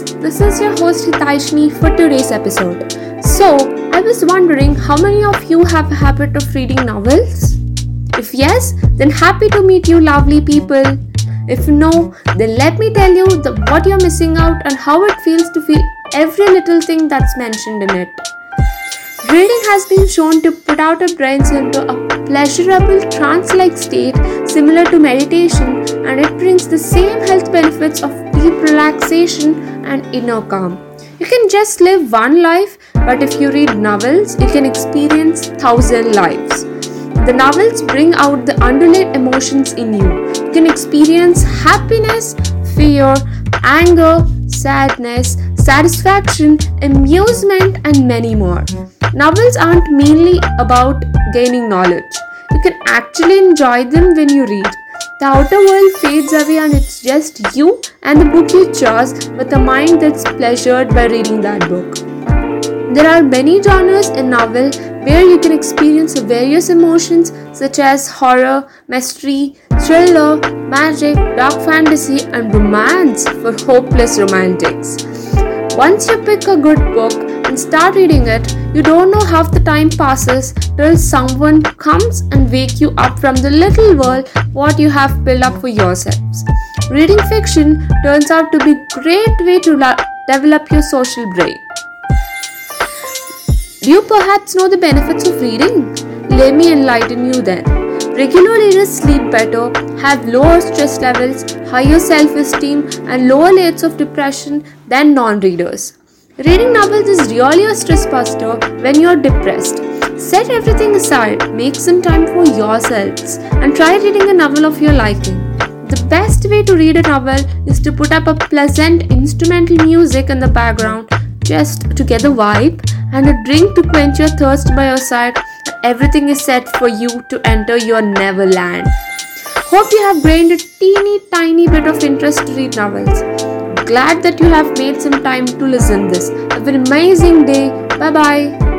This is your host Hitaishni for today's episode. So, I was wondering how many of you have a habit of reading novels? If yes, then happy to meet you lovely people. If no, then let me tell you the, what you're missing out and how it feels to feel every little thing that's mentioned in it. Reading has been shown to put out our brains into a pleasurable trance like state similar to meditation, and it brings the same health benefits of relaxation and inner calm. You can just live one life, but if you read novels, you can experience thousand lives. The novels bring out the underlying emotions in you. You can experience happiness, fear, anger, sadness, satisfaction, amusement, and many more. Novels aren't mainly about gaining knowledge. You can actually enjoy them when you read. The outer world fades away and it's just you and the book you chose with a mind that's pleasured by reading that book. There are many genres in novel where you can experience various emotions such as horror, mystery, thriller, magic, dark fantasy, and romance for hopeless romantics. Once you pick a good book and start reading it, you don't know how the time passes till someone comes and wake you up from the little world what you have built up for yourselves. Reading fiction turns out to be a great way to la- develop your social brain. Do you perhaps know the benefits of reading? Let me enlighten you then. Regular readers sleep better, have lower stress levels, higher self esteem, and lower rates of depression than non readers. Reading novels is really a stress buster when you're depressed. Set everything aside, make some time for yourselves, and try reading a novel of your liking. The best way to read a novel is to put up a pleasant instrumental music in the background just to get the vibe and a drink to quench your thirst by your side. Everything is set for you to enter your Neverland. Hope you have gained a teeny tiny bit of interest to read novels. Glad that you have made some time to listen this. Have an amazing day. Bye bye.